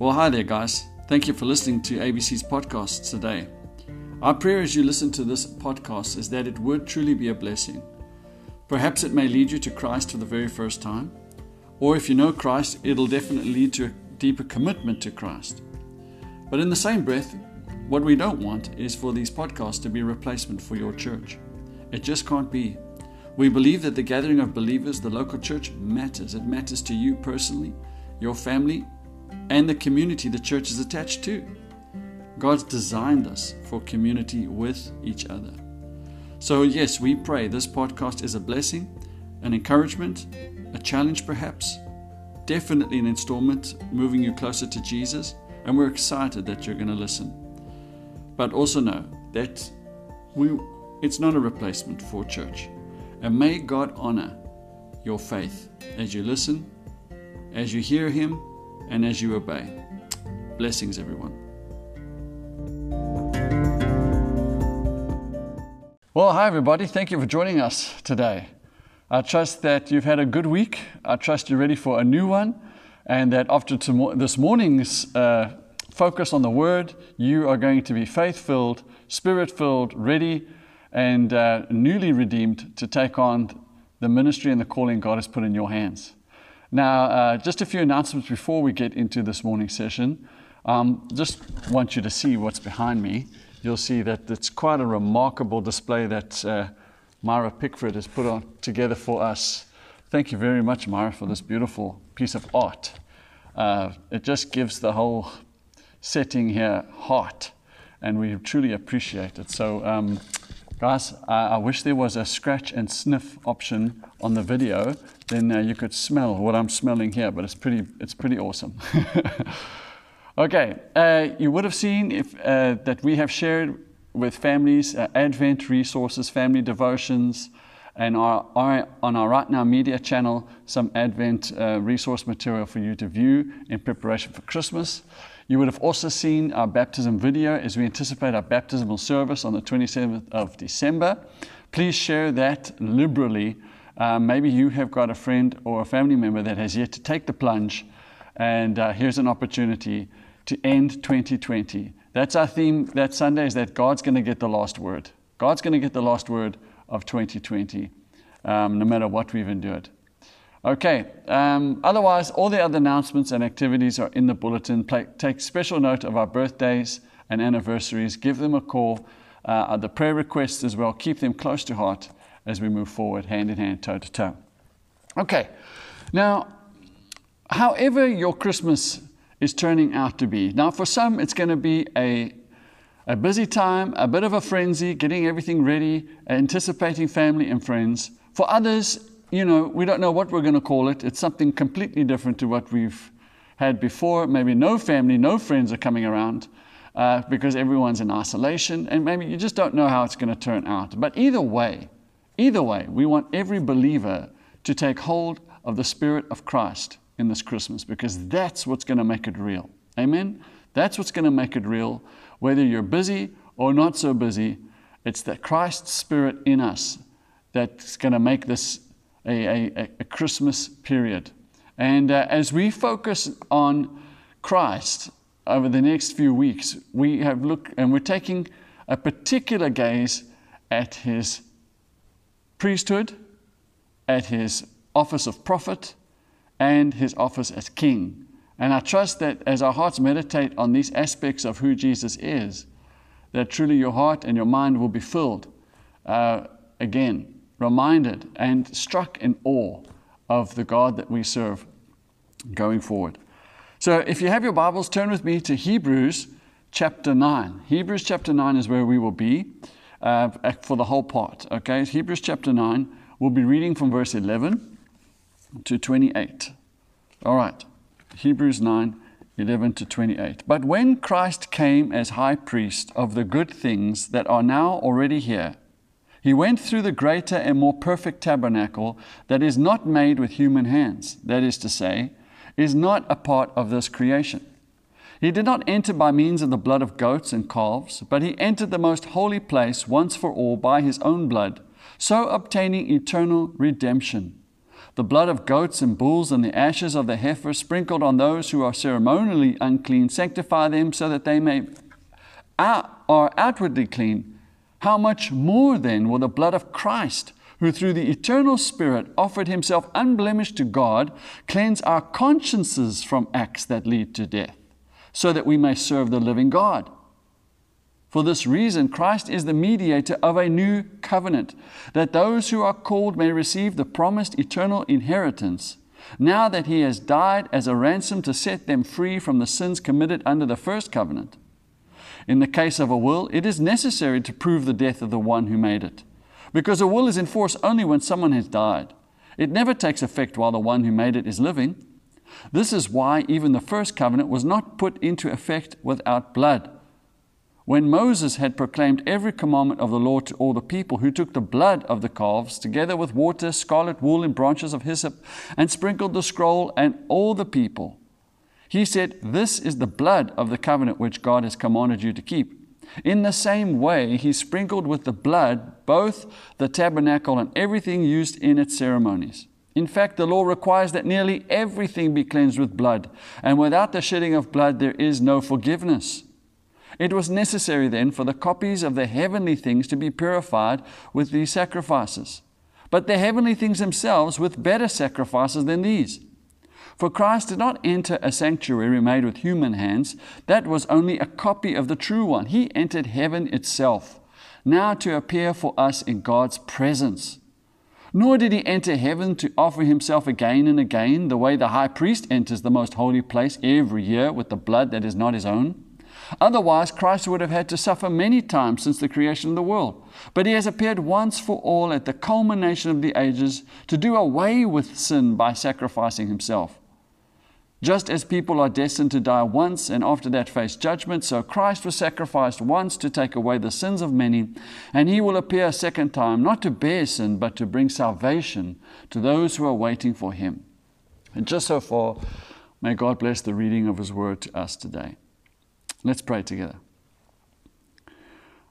Well, hi there, guys. Thank you for listening to ABC's podcast today. Our prayer as you listen to this podcast is that it would truly be a blessing. Perhaps it may lead you to Christ for the very first time, or if you know Christ, it'll definitely lead to a deeper commitment to Christ. But in the same breath, what we don't want is for these podcasts to be a replacement for your church. It just can't be. We believe that the gathering of believers, the local church, matters. It matters to you personally, your family, and the community the church is attached to. God's designed us for community with each other. So, yes, we pray this podcast is a blessing, an encouragement, a challenge perhaps, definitely an installment moving you closer to Jesus, and we're excited that you're going to listen. But also know that we, it's not a replacement for church. And may God honor your faith as you listen, as you hear Him, and as you obey. Blessings, everyone. Well, hi, everybody. Thank you for joining us today. I trust that you've had a good week. I trust you're ready for a new one, and that after this morning's uh, focus on the Word, you are going to be faith filled, spirit filled, ready, and uh, newly redeemed to take on the ministry and the calling God has put in your hands. Now, uh, just a few announcements before we get into this morning session. Um, just want you to see what's behind me. You'll see that it's quite a remarkable display that uh, Myra Pickford has put on, together for us. Thank you very much, Myra, for this beautiful piece of art. Uh, it just gives the whole setting here heart, and we truly appreciate it. So, um, Guys, I, I, wish there was a scratch and sniff option on the video. Then uh, you could smell what I'm smelling here, but it's pretty, it's pretty awesome. okay, uh, you would have seen if, uh, that we have shared with families uh, Advent resources, family devotions, and our, our, on our Right Now Media channel, some Advent uh, resource material for you to view in preparation for Christmas. You would have also seen our baptism video as we anticipate our baptismal service on the 27th of December. Please share that liberally. Uh, maybe you have got a friend or a family member that has yet to take the plunge, and uh, here's an opportunity to end 2020. That's our theme that Sunday is that God's going to get the last word. God's going to get the last word of 2020, um, no matter what we've endured. Okay, um, otherwise, all the other announcements and activities are in the bulletin. Play, take special note of our birthdays and anniversaries. Give them a call. Uh, the prayer requests as well. Keep them close to heart as we move forward, hand in hand, toe to toe. Okay, now, however your Christmas is turning out to be. Now, for some, it's going to be a, a busy time, a bit of a frenzy, getting everything ready, anticipating family and friends. For others, you know, we don't know what we're going to call it. It's something completely different to what we've had before. Maybe no family, no friends are coming around uh, because everyone's in isolation, and maybe you just don't know how it's going to turn out. But either way, either way, we want every believer to take hold of the Spirit of Christ in this Christmas because that's what's going to make it real. Amen? That's what's going to make it real. Whether you're busy or not so busy, it's that Christ's Spirit in us that's going to make this a, a, a Christmas period. And uh, as we focus on Christ over the next few weeks, we have looked and we're taking a particular gaze at his priesthood, at his office of prophet, and his office as king. And I trust that as our hearts meditate on these aspects of who Jesus is, that truly your heart and your mind will be filled uh, again reminded and struck in awe of the God that we serve going forward. So, if you have your Bibles, turn with me to Hebrews chapter 9. Hebrews chapter 9 is where we will be uh, for the whole part. Okay, Hebrews chapter 9, we'll be reading from verse 11 to 28. All right, Hebrews 9, 11 to 28. But when Christ came as high priest of the good things that are now already here, he went through the greater and more perfect tabernacle that is not made with human hands, that is to say, is not a part of this creation. He did not enter by means of the blood of goats and calves, but he entered the most holy place once for all by his own blood, so obtaining eternal redemption. The blood of goats and bulls and the ashes of the heifer sprinkled on those who are ceremonially unclean sanctify them so that they may are outwardly clean. How much more then will the blood of Christ, who through the eternal Spirit offered himself unblemished to God, cleanse our consciences from acts that lead to death, so that we may serve the living God? For this reason, Christ is the mediator of a new covenant, that those who are called may receive the promised eternal inheritance, now that he has died as a ransom to set them free from the sins committed under the first covenant. In the case of a will, it is necessary to prove the death of the one who made it, because a will is in force only when someone has died. It never takes effect while the one who made it is living. This is why even the first covenant was not put into effect without blood. When Moses had proclaimed every commandment of the law to all the people, who took the blood of the calves, together with water, scarlet wool, and branches of hyssop, and sprinkled the scroll and all the people, he said, This is the blood of the covenant which God has commanded you to keep. In the same way, he sprinkled with the blood both the tabernacle and everything used in its ceremonies. In fact, the law requires that nearly everything be cleansed with blood, and without the shedding of blood, there is no forgiveness. It was necessary then for the copies of the heavenly things to be purified with these sacrifices, but the heavenly things themselves with better sacrifices than these. For Christ did not enter a sanctuary made with human hands, that was only a copy of the true one. He entered heaven itself, now to appear for us in God's presence. Nor did he enter heaven to offer himself again and again, the way the high priest enters the most holy place every year with the blood that is not his own. Otherwise, Christ would have had to suffer many times since the creation of the world. But he has appeared once for all at the culmination of the ages to do away with sin by sacrificing himself. Just as people are destined to die once and after that face judgment, so Christ was sacrificed once to take away the sins of many, and he will appear a second time, not to bear sin, but to bring salvation to those who are waiting for him. And just so far, may God bless the reading of his word to us today. Let's pray together.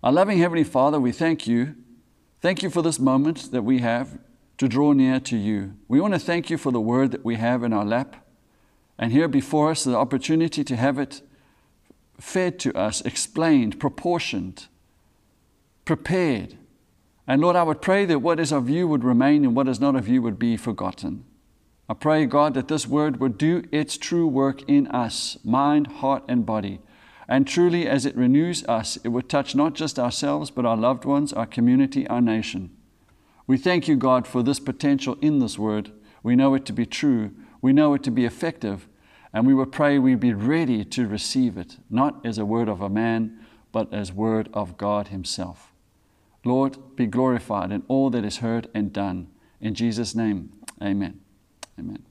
Our loving Heavenly Father, we thank you. Thank you for this moment that we have to draw near to you. We want to thank you for the word that we have in our lap. And here before us, the opportunity to have it fed to us, explained, proportioned, prepared. And Lord, I would pray that what is of you would remain and what is not of you would be forgotten. I pray, God, that this word would do its true work in us, mind, heart, and body and truly, as it renews us, it would touch not just ourselves, but our loved ones, our community, our nation. We thank you, God, for this potential in this word. We know it to be true, we know it to be effective, and we would pray we be ready to receive it, not as a word of a man, but as word of God Himself. Lord, be glorified in all that is heard and done. In Jesus' name, amen. Amen.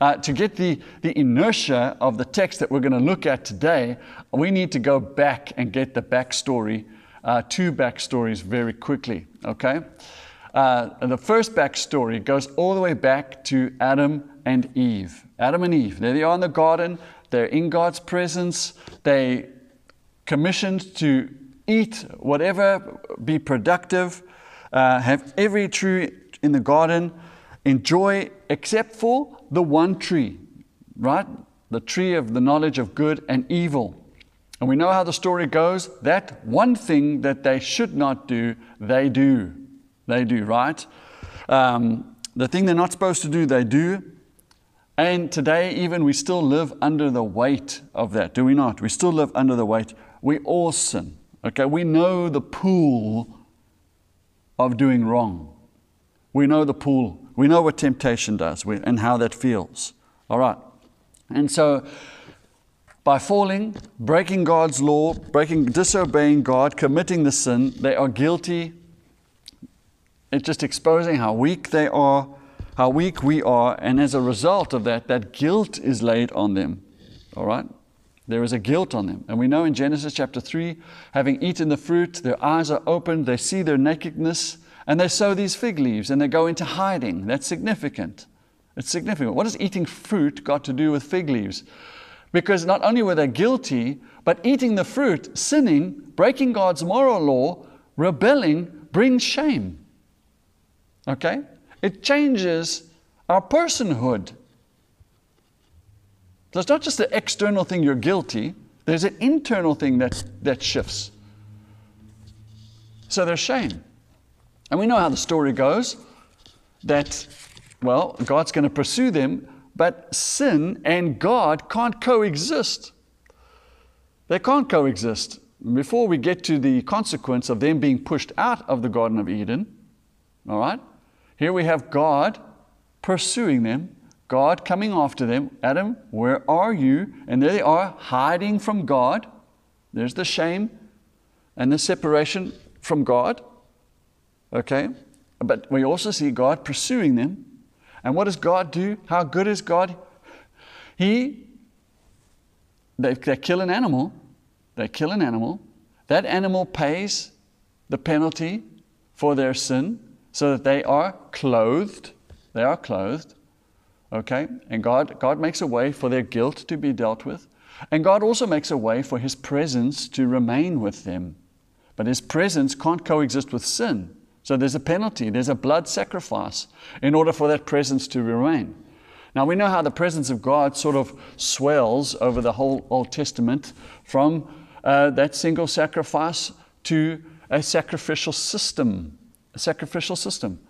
Uh, to get the, the inertia of the text that we're going to look at today, we need to go back and get the backstory, uh, two backstories very quickly, okay? Uh, the first backstory goes all the way back to Adam and Eve. Adam and Eve, there they are in the garden, they're in God's presence, they commissioned to eat whatever, be productive, uh, have every tree in the garden, enjoy except for the one tree, right? The tree of the knowledge of good and evil. And we know how the story goes. That one thing that they should not do, they do. They do, right? Um, the thing they're not supposed to do, they do. And today, even, we still live under the weight of that, do we not? We still live under the weight. We all sin. Okay, we know the pool of doing wrong. We know the pool we know what temptation does and how that feels. All right. And so, by falling, breaking God's law, breaking, disobeying God, committing the sin, they are guilty. It's just exposing how weak they are, how weak we are, and as a result of that, that guilt is laid on them. All right? There is a guilt on them. And we know in Genesis chapter 3, having eaten the fruit, their eyes are opened, they see their nakedness, and they sow these fig leaves and they go into hiding. That's significant. It's significant. What has eating fruit got to do with fig leaves? Because not only were they guilty, but eating the fruit, sinning, breaking God's moral law, rebelling, brings shame. Okay? It changes our personhood. So it's not just the external thing you're guilty, there's an internal thing that, that shifts. So there's shame. And we know how the story goes that, well, God's going to pursue them, but sin and God can't coexist. They can't coexist. Before we get to the consequence of them being pushed out of the Garden of Eden, all right, here we have God pursuing them, God coming after them. Adam, where are you? And there they are, hiding from God. There's the shame and the separation from God. Okay? But we also see God pursuing them. And what does God do? How good is God? He, they, they kill an animal. They kill an animal. That animal pays the penalty for their sin so that they are clothed. They are clothed. Okay? And God, God makes a way for their guilt to be dealt with. And God also makes a way for His presence to remain with them. But His presence can't coexist with sin. So there's a penalty, there's a blood sacrifice in order for that presence to remain. Now we know how the presence of God sort of swells over the whole Old Testament from uh, that single sacrifice to a sacrificial system, sacrificial system,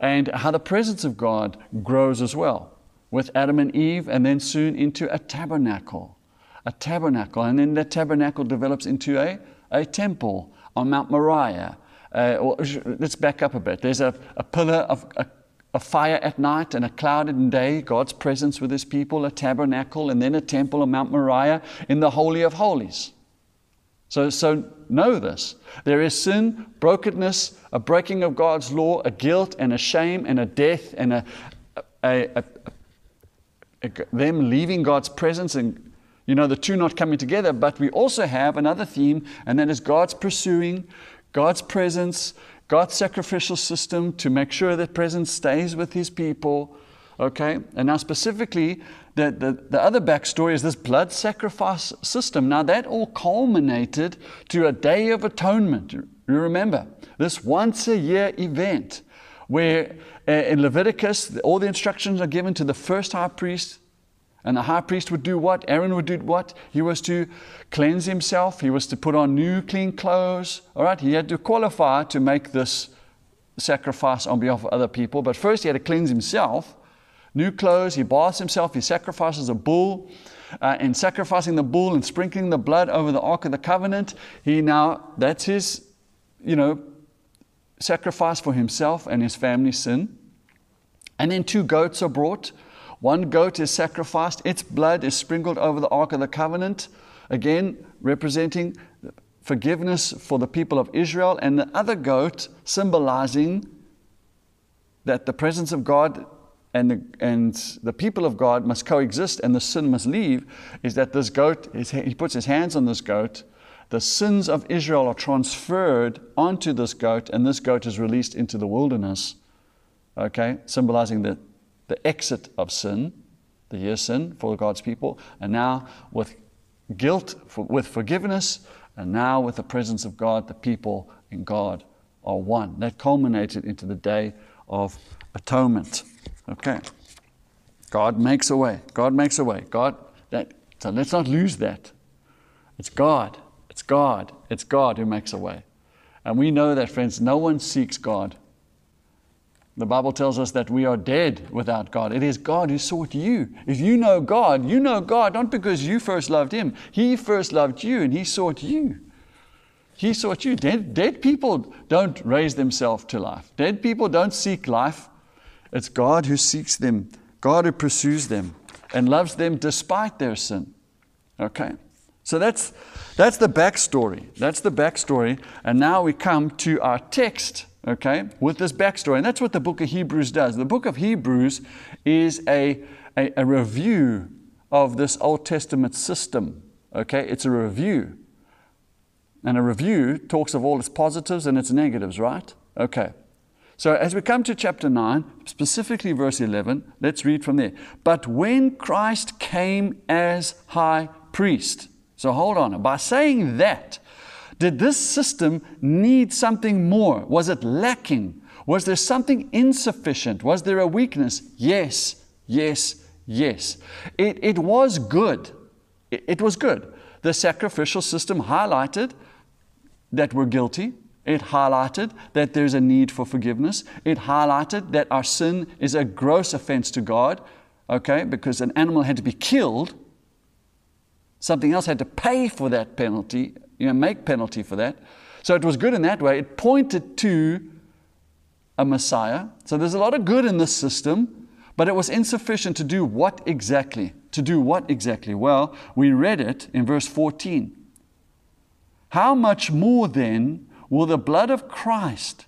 and how the presence of God grows as well with Adam and Eve, and then soon into a tabernacle, a tabernacle, and then that tabernacle develops into a, a temple on Mount Moriah uh, let's back up a bit. There's a, a pillar of a, a, fire at night and a cloud in day, God's presence with his people, a tabernacle, and then a temple on Mount Moriah in the Holy of Holies. So, so know this. There is sin, brokenness, a breaking of God's law, a guilt and a shame and a death and a, a, a, a them leaving God's presence and you know the two not coming together. But we also have another theme, and that is God's pursuing, God's presence, God's sacrificial system to make sure that presence stays with his people. Okay? And now, specifically, the, the, the other backstory is this blood sacrifice system. Now, that all culminated to a day of atonement. You remember, this once a year event where uh, in Leviticus, all the instructions are given to the first high priest and the high priest would do what? Aaron would do what? He was to cleanse himself. He was to put on new clean clothes. All right, he had to qualify to make this sacrifice on behalf of other people. But first, he had to cleanse himself. New clothes, he baths himself, he sacrifices a bull. Uh, in sacrificing the bull and sprinkling the blood over the Ark of the Covenant, he now, that's his, you know, sacrifice for himself and his family's sin. And then two goats are brought. One goat is sacrificed, its blood is sprinkled over the Ark of the Covenant, again representing forgiveness for the people of Israel, and the other goat symbolizing that the presence of God and the, and the people of God must coexist and the sin must leave, is that this goat, he puts his hands on this goat, the sins of Israel are transferred onto this goat, and this goat is released into the wilderness, okay, symbolizing the the exit of sin, the year sin for God's people, and now with guilt, for, with forgiveness, and now with the presence of God, the people in God are one. That culminated into the day of atonement. Okay. God makes a way. God makes a way. God, that, so let's not lose that. It's God. It's God. It's God who makes a way. And we know that, friends, no one seeks God. The Bible tells us that we are dead without God. It is God who sought you. If you know God, you know God not because you first loved Him. He first loved you and He sought you. He sought you. Dead, dead people don't raise themselves to life. Dead people don't seek life. It's God who seeks them, God who pursues them and loves them despite their sin. Okay? So that's, that's the backstory. That's the backstory. And now we come to our text okay, with this backstory. And that's what the book of Hebrews does. The book of Hebrews is a, a, a review of this Old Testament system, okay? It's a review. And a review talks of all its positives and its negatives, right? Okay. So as we come to chapter 9, specifically verse 11, let's read from there. But when Christ came as high priest, so hold on, by saying that, did this system need something more? Was it lacking? Was there something insufficient? Was there a weakness? Yes, yes, yes. It, it was good. It, it was good. The sacrificial system highlighted that we're guilty. It highlighted that there's a need for forgiveness. It highlighted that our sin is a gross offense to God, okay, because an animal had to be killed. Something else had to pay for that penalty, you know, make penalty for that. So it was good in that way. It pointed to a Messiah. So there's a lot of good in this system, but it was insufficient to do what exactly? To do what exactly? Well, we read it in verse 14. How much more then will the blood of Christ,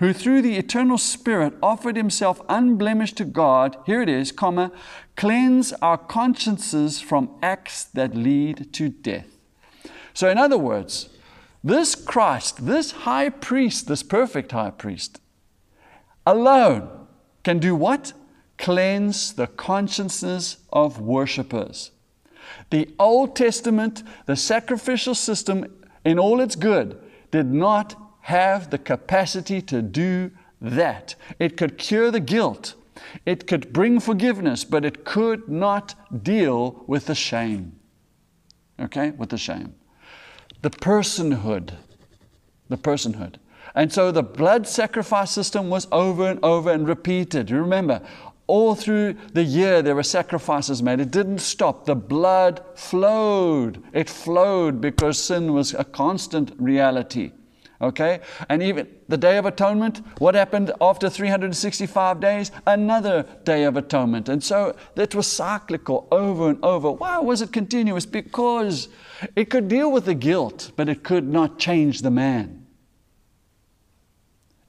who through the eternal Spirit offered himself unblemished to God, here it is, comma, cleanse our consciences from acts that lead to death. So, in other words, this Christ, this high priest, this perfect high priest, alone can do what? Cleanse the consciences of worshippers. The Old Testament, the sacrificial system, in all its good, did not have the capacity to do that. It could cure the guilt, it could bring forgiveness, but it could not deal with the shame. Okay? With the shame. The personhood. The personhood. And so the blood sacrifice system was over and over and repeated. Remember, all through the year there were sacrifices made. It didn't stop. The blood flowed. It flowed because sin was a constant reality. Okay? And even the Day of Atonement, what happened after 365 days? Another Day of Atonement. And so it was cyclical over and over. Why was it continuous? Because it could deal with the guilt, but it could not change the man.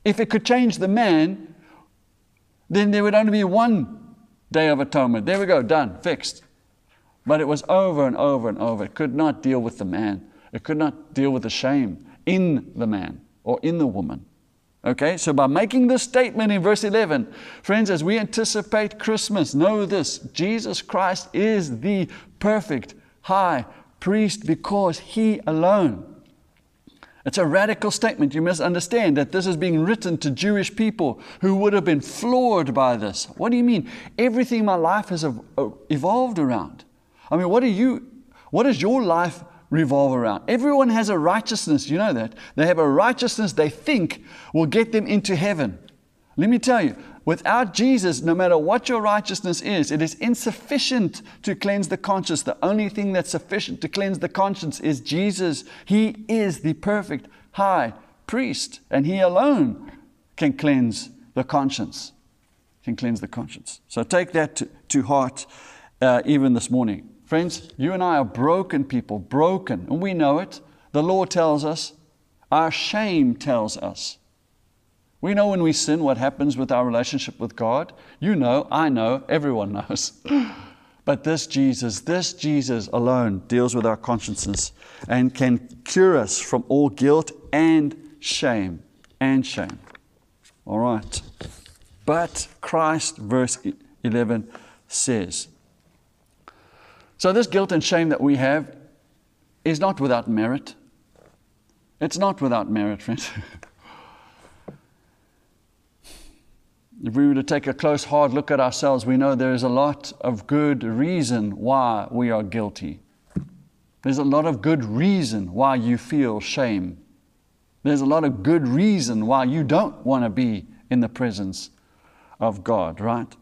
If it could change the man, then there would only be one Day of Atonement. There we go, done, fixed. But it was over and over and over. It could not deal with the man, it could not deal with the shame in the man or in the woman. Okay, so by making this statement in verse 11, friends, as we anticipate Christmas, know this Jesus Christ is the perfect high priest because he alone it's a radical statement. You must understand that this is being written to Jewish people who would have been floored by this. What do you mean? Everything my life has uh, evolved around. I mean, what do you, what does your life revolve around? Everyone has a righteousness, you know that. They have a righteousness they think will get them into heaven. Let me tell you, Without Jesus, no matter what your righteousness is, it is insufficient to cleanse the conscience. The only thing that's sufficient to cleanse the conscience is Jesus. He is the perfect high priest, and He alone can cleanse the conscience. Can cleanse the conscience. So take that to, to heart uh, even this morning. Friends, you and I are broken people, broken, and we know it. The law tells us, our shame tells us. We know when we sin what happens with our relationship with God. You know, I know, everyone knows. but this Jesus, this Jesus alone deals with our consciences and can cure us from all guilt and shame. And shame. All right. But Christ, verse 11, says, So this guilt and shame that we have is not without merit. It's not without merit, friends. If we were to take a close, hard look at ourselves, we know there is a lot of good reason why we are guilty. There's a lot of good reason why you feel shame. There's a lot of good reason why you don't want to be in the presence of God, right?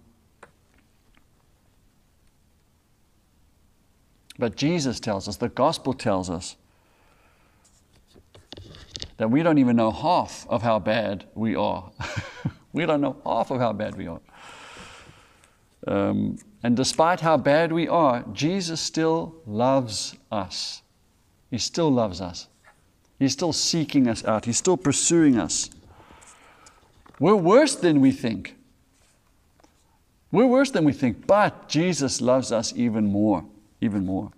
But Jesus tells us, the gospel tells us, that we don't even know half of how bad we are. We don't know half of how bad we are. Um, and despite how bad we are, Jesus still loves us. He still loves us. He's still seeking us out. He's still pursuing us. We're worse than we think. We're worse than we think, but Jesus loves us even more, even more.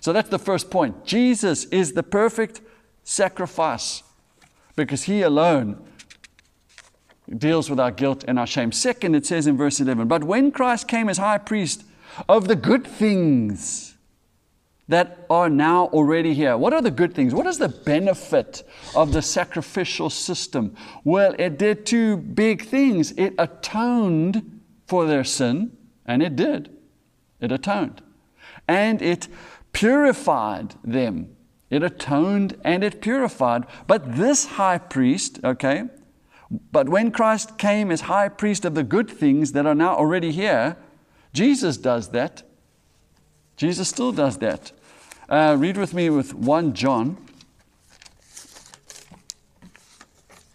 So that's the first point. Jesus is the perfect sacrifice because He alone deals with our guilt and our shame. Second, it says in verse 11, but when Christ came as high priest of the good things, that are now already here. What are the good things? What is the benefit of the sacrificial system? Well, it did two big things. It atoned for their sin, and it did. It atoned. And it purified them. It atoned and it purified. But this high priest, okay, but when Christ came as high priest of the good things that are now already here, Jesus does that. Jesus still does that. Uh, read with me with 1 John.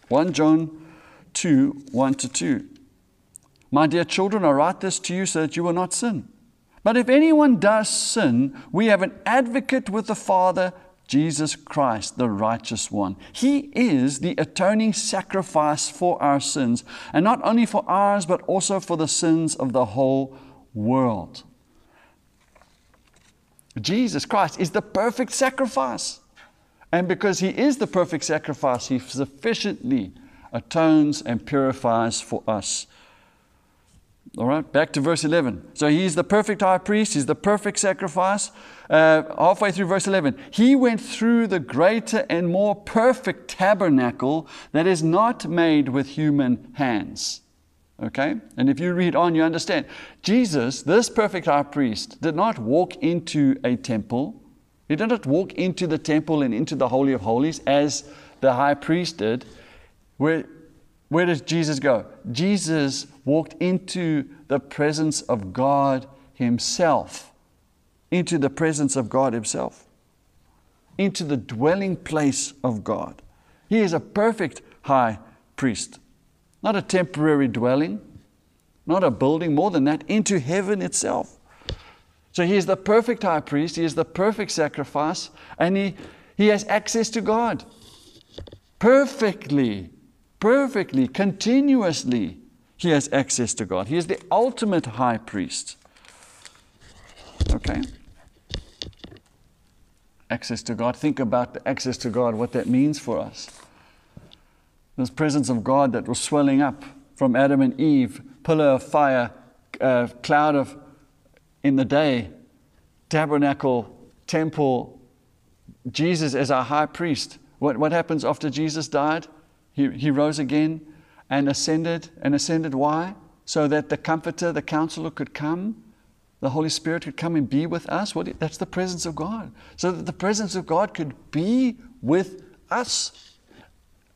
1 John 2 1 to 2. My dear children, I write this to you so that you will not sin. But if anyone does sin, we have an advocate with the Father, Jesus Christ, the righteous one. He is the atoning sacrifice for our sins, and not only for ours, but also for the sins of the whole world. Jesus Christ is the perfect sacrifice. And because He is the perfect sacrifice, He sufficiently atones and purifies for us. All right, back to verse 11. So he's the perfect high priest, he's the perfect sacrifice. Uh, halfway through verse 11, he went through the greater and more perfect tabernacle that is not made with human hands. Okay? And if you read on, you understand. Jesus, this perfect high priest, did not walk into a temple. He did not walk into the temple and into the Holy of Holies as the high priest did. Where, where does Jesus go? Jesus walked into the presence of God Himself. Into the presence of God Himself. Into the dwelling place of God. He is a perfect high priest. Not a temporary dwelling, not a building, more than that, into heaven itself. So he is the perfect high priest, he is the perfect sacrifice, and he, he has access to God perfectly, perfectly, continuously. He has access to God. He is the ultimate high priest. Okay? Access to God. Think about the access to God, what that means for us this presence of God that was swelling up from Adam and Eve, pillar of fire, uh, cloud of in the day, tabernacle, temple, Jesus as our high priest. What, what happens after Jesus died? He, he rose again and ascended. And ascended why? So that the Comforter, the Counselor could come, the Holy Spirit could come and be with us. What, that's the presence of God. So that the presence of God could be with us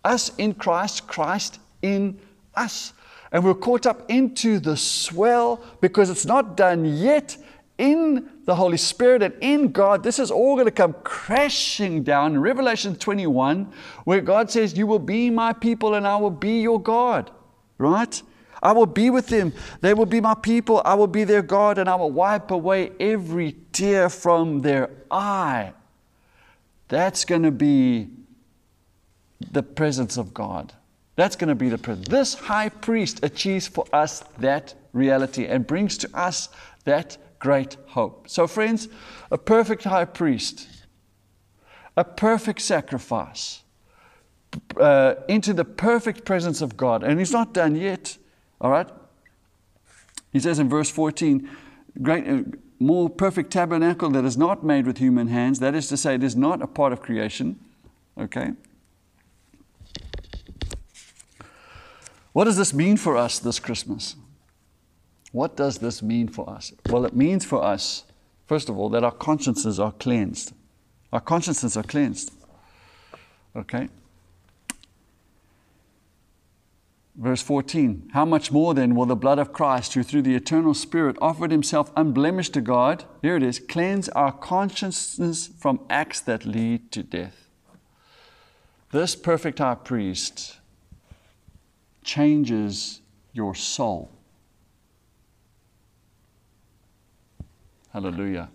us in Christ, Christ in us. And we're caught up into the swell because it's not done yet in the Holy Spirit and in God. This is all going to come crashing down in Revelation 21, where God says, You will be my people and I will be your God. Right? I will be with them. They will be my people. I will be their God and I will wipe away every tear from their eye. That's going to be the presence of God. That's going to be the presence. This high priest achieves for us that reality and brings to us that great hope. So, friends, a perfect high priest, a perfect sacrifice, uh, into the perfect presence of God. And he's not done yet, all right? He says in verse 14, great, uh, more perfect tabernacle that is not made with human hands. That is to say, it is not a part of creation, okay? What does this mean for us this Christmas? What does this mean for us? Well, it means for us, first of all, that our consciences are cleansed. Our consciences are cleansed. Okay? Verse 14 How much more then will the blood of Christ, who through the eternal Spirit offered himself unblemished to God, here it is, cleanse our consciences from acts that lead to death? This perfect high priest changes your soul. Hallelujah.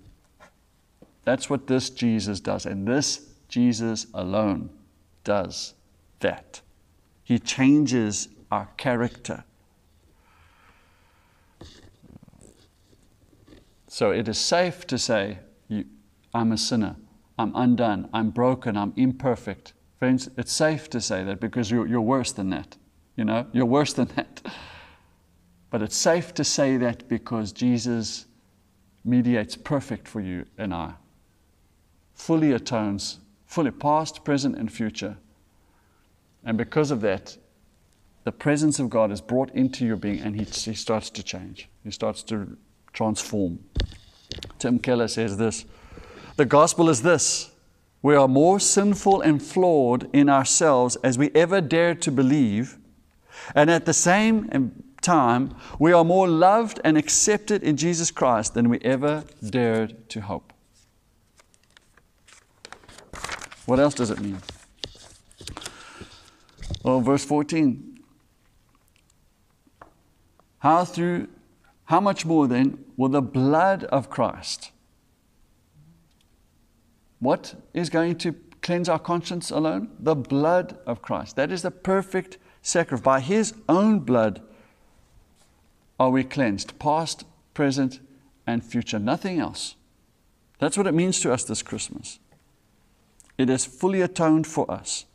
That's what this Jesus does. And this Jesus alone does that. He changes our character. So it is safe to say, I'm a sinner. I'm undone. I'm broken. I'm imperfect. Friends, it's safe to say that because you're, you're worse than that. You know, you're worse than that. But it's safe to say that because Jesus mediates perfect for you and I. fully atones, fully past, present, and future. And because of that, the presence of God is brought into your being and he, he starts to change. He starts to transform. Tim Keller says this The gospel is this we are more sinful and flawed in ourselves as we ever dared to believe, and at the same time, we are more loved and accepted in Jesus Christ than we ever dared to hope. What else does it mean? Well, verse 14. How through how much more then will the blood of Christ what is going to cleanse our conscience alone? The blood of Christ. That is the perfect sacrifice. By his own blood are we cleansed, past, present, and future. Nothing else. That's what it means to us this Christmas. It is fully atoned for us.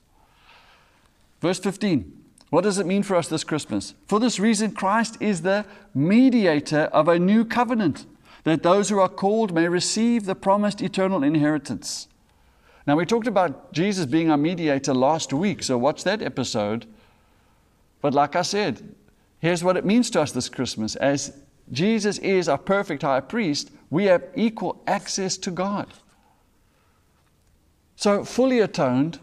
Verse 15. What does it mean for us this Christmas? For this reason, Christ is the mediator of a new covenant, that those who are called may receive the promised eternal inheritance. Now, we talked about Jesus being our mediator last week, so watch that episode. But like I said, here's what it means to us this Christmas. As Jesus is our perfect high priest, we have equal access to God. So, fully atoned,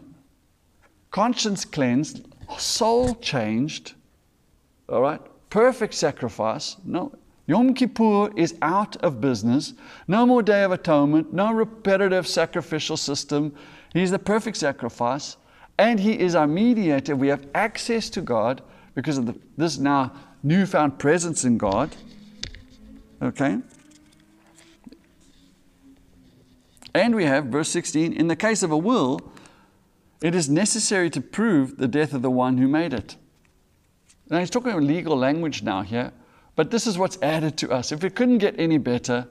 conscience cleansed, soul changed, all right? Perfect sacrifice. No, Yom Kippur is out of business. No more Day of Atonement, no repetitive sacrificial system. He's the perfect sacrifice, and He is our mediator. We have access to God because of the, this now newfound presence in God. Okay? And we have, verse 16, in the case of a will, it is necessary to prove the death of the one who made it. Now, he's talking about legal language now here, but this is what's added to us. If it couldn't get any better,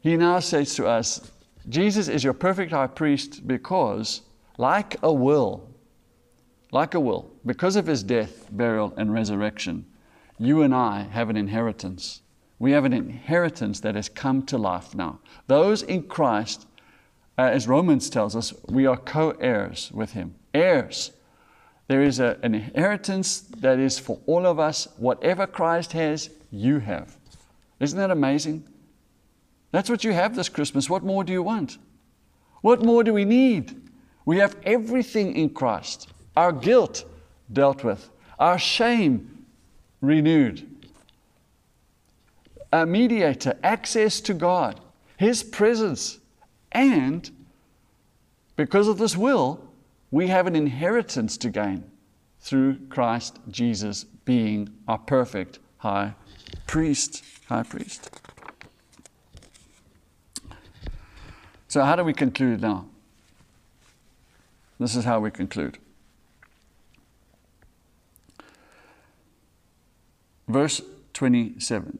he now says to us, Jesus is your perfect high priest because, like a will, like a will, because of his death, burial, and resurrection, you and I have an inheritance. We have an inheritance that has come to life now. Those in Christ uh, as Romans tells us, we are co heirs with him. Heirs. There is a, an inheritance that is for all of us. Whatever Christ has, you have. Isn't that amazing? That's what you have this Christmas. What more do you want? What more do we need? We have everything in Christ our guilt dealt with, our shame renewed, a mediator, access to God, His presence and because of this will, we have an inheritance to gain through Christ Jesus being our perfect high priest. High priest. So, how do we conclude now? This is how we conclude. Verse 27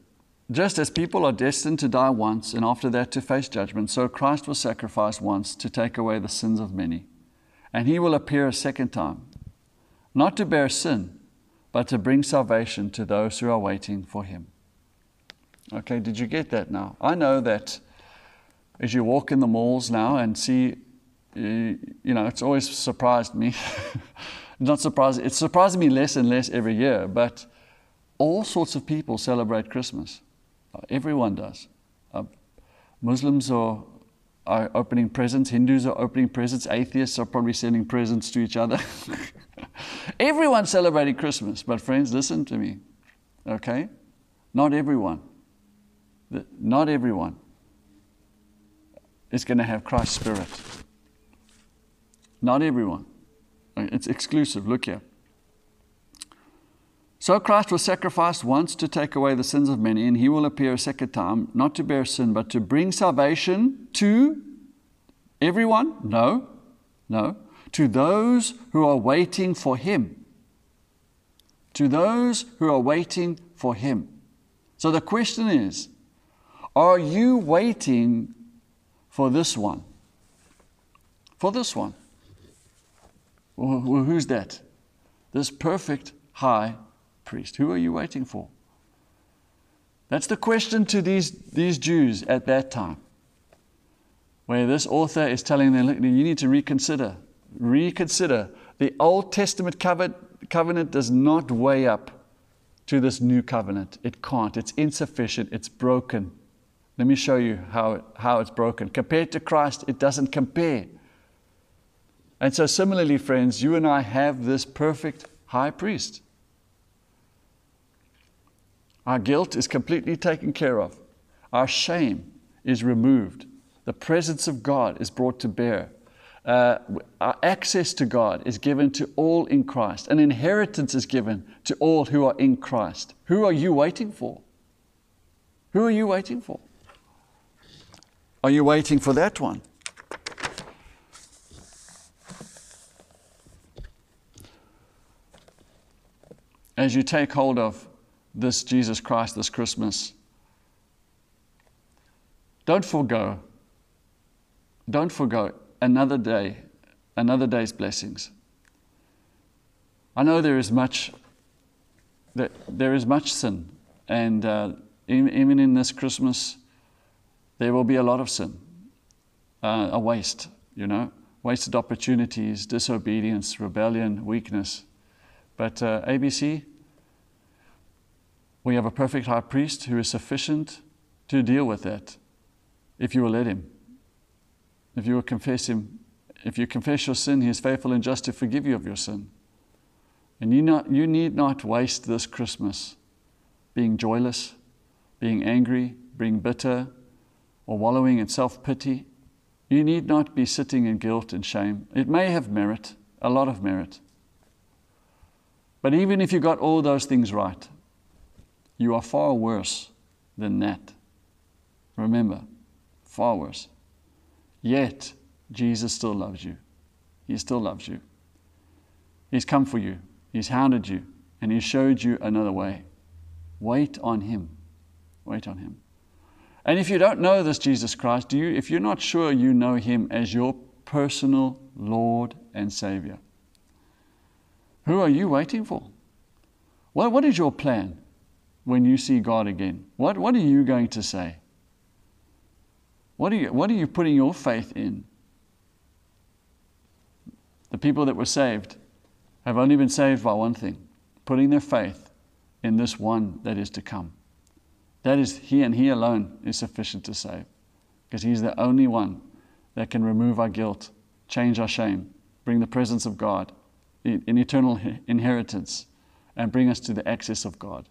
just as people are destined to die once and after that to face judgment, so Christ was sacrificed once to take away the sins of many. And he will appear a second time, not to bear sin, but to bring salvation to those who are waiting for him. Okay, did you get that now? I know that as you walk in the malls now and see, you know, it's always surprised me. Not surprised, it's surprising me less and less every year, but all sorts of people celebrate Christmas. Everyone does. Uh, Muslims are, are opening presents, Hindus are opening presents, atheists are probably sending presents to each other. Everyone's celebrating Christmas, but friends, listen to me, okay? Not everyone. Not everyone is going to have Christ's Spirit. Not everyone. It's exclusive. Look here. So Christ was sacrificed once to take away the sins of many, and he will appear a second time, not to bear sin, but to bring salvation to everyone? No, no. To those who are waiting for him. To those who are waiting for him. So the question is are you waiting for this one? For this one. Well, who's that? This perfect high priest? Who are you waiting for? That's the question to these, these Jews at that time. where this author is telling them, look, you need to reconsider. Reconsider. The Old Testament covenant does not weigh up to this new covenant. It can't. It's insufficient. It's broken. Let me show you how, how it's broken. Compared to Christ, it doesn't compare. And so, similarly, friends, you and I have this perfect high priest. Our guilt is completely taken care of, our shame is removed, the presence of God is brought to bear. Uh, our access to God is given to all in Christ. An inheritance is given to all who are in Christ. Who are you waiting for? Who are you waiting for? Are you waiting for that one? As you take hold of this Jesus Christ this Christmas, don't forego. Don't forego another day, another day's blessings. I know there is much, there is much sin, and uh, even in this Christmas, there will be a lot of sin, uh, a waste, you know, wasted opportunities, disobedience, rebellion, weakness. But uh, ABC, we have a perfect high priest who is sufficient to deal with that if you will let him. If you will confess him, if you confess your sin, he is faithful and just to forgive you of your sin. And you, not, you need not waste this Christmas being joyless, being angry, being bitter, or wallowing in self pity. You need not be sitting in guilt and shame. It may have merit, a lot of merit. But even if you got all those things right, you are far worse than that. Remember, far worse. Yet, Jesus still loves you. He still loves you. He's come for you, He's hounded you, and He showed you another way. Wait on Him. Wait on Him. And if you don't know this Jesus Christ, do you, if you're not sure you know Him as your personal Lord and Savior, who are you waiting for? What, what is your plan when you see God again? What, what are you going to say? What are, you, what are you putting your faith in? The people that were saved have only been saved by one thing putting their faith in this one that is to come. That is, He and He alone is sufficient to save. Because He's the only one that can remove our guilt, change our shame, bring the presence of God, an eternal inheritance, and bring us to the access of God.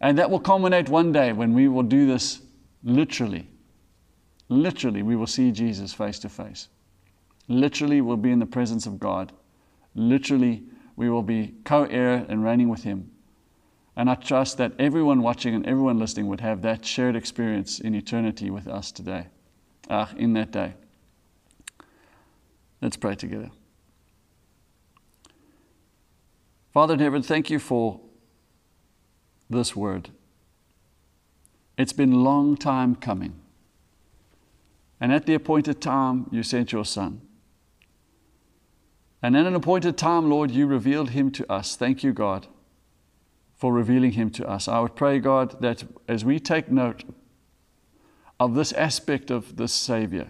And that will culminate one day when we will do this literally. Literally, we will see Jesus face to face. Literally, we'll be in the presence of God. Literally, we will be co heir and reigning with Him. And I trust that everyone watching and everyone listening would have that shared experience in eternity with us today, uh, in that day. Let's pray together. Father in heaven, thank you for this word. It's been long time coming. And at the appointed time, you sent your Son. And at an appointed time, Lord, you revealed him to us. Thank you, God for revealing him to us. I would pray, God, that as we take note of this aspect of this Savior,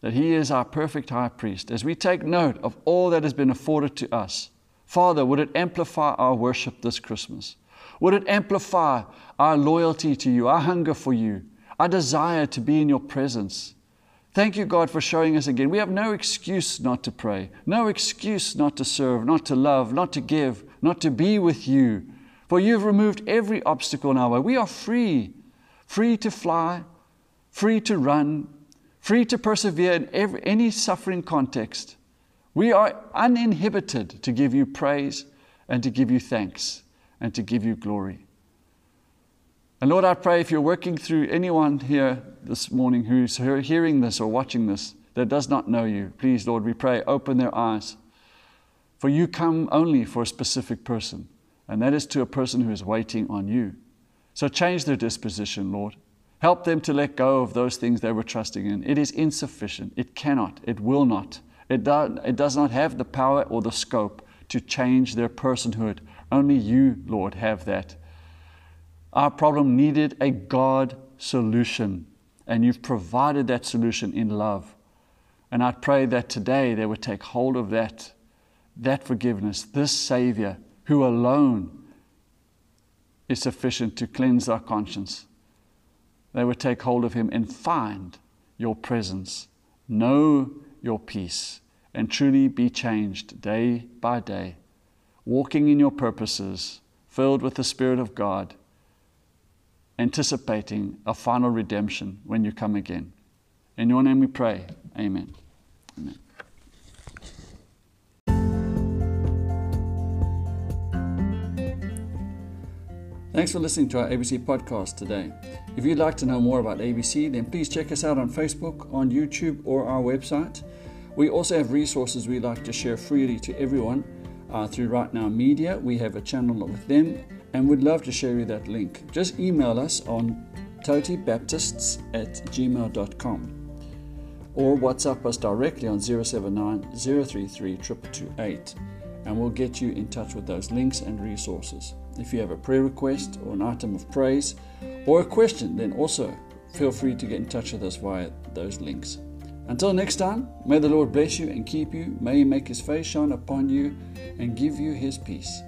that he is our perfect high priest, as we take note of all that has been afforded to us, Father, would it amplify our worship this Christmas? Would it amplify our loyalty to you, our hunger for you, our desire to be in your presence? Thank you, God, for showing us again. We have no excuse not to pray, no excuse not to serve, not to love, not to give, not to be with you for you have removed every obstacle in our way. We are free, free to fly, free to run, free to persevere in every, any suffering context. We are uninhibited to give you praise and to give you thanks and to give you glory. And Lord, I pray if you're working through anyone here this morning who's hearing this or watching this that does not know you, please, Lord, we pray, open their eyes. For you come only for a specific person and that is to a person who is waiting on you. So change their disposition, Lord. Help them to let go of those things they were trusting in. It is insufficient. It cannot. It will not. It, do, it does not have the power or the scope to change their personhood. Only you, Lord, have that. Our problem needed a God solution, and you've provided that solution in love. And I pray that today they would take hold of that, that forgiveness, this Savior who alone is sufficient to cleanse our conscience. They would take hold of Him and find your presence, know your peace, and truly be changed day by day, walking in your purposes, filled with the Spirit of God, anticipating a final redemption when you come again. In your name we pray. Amen. Amen. Thanks for listening to our ABC podcast today. If you'd like to know more about ABC, then please check us out on Facebook, on YouTube, or our website. We also have resources we'd like to share freely to everyone uh, through Right Now Media. We have a channel with them and we'd love to share you that link. Just email us on totibaptists at gmail.com or WhatsApp us directly on 079 033 2228 and we'll get you in touch with those links and resources. If you have a prayer request or an item of praise or a question, then also feel free to get in touch with us via those links. Until next time, may the Lord bless you and keep you. May He make His face shine upon you and give you His peace.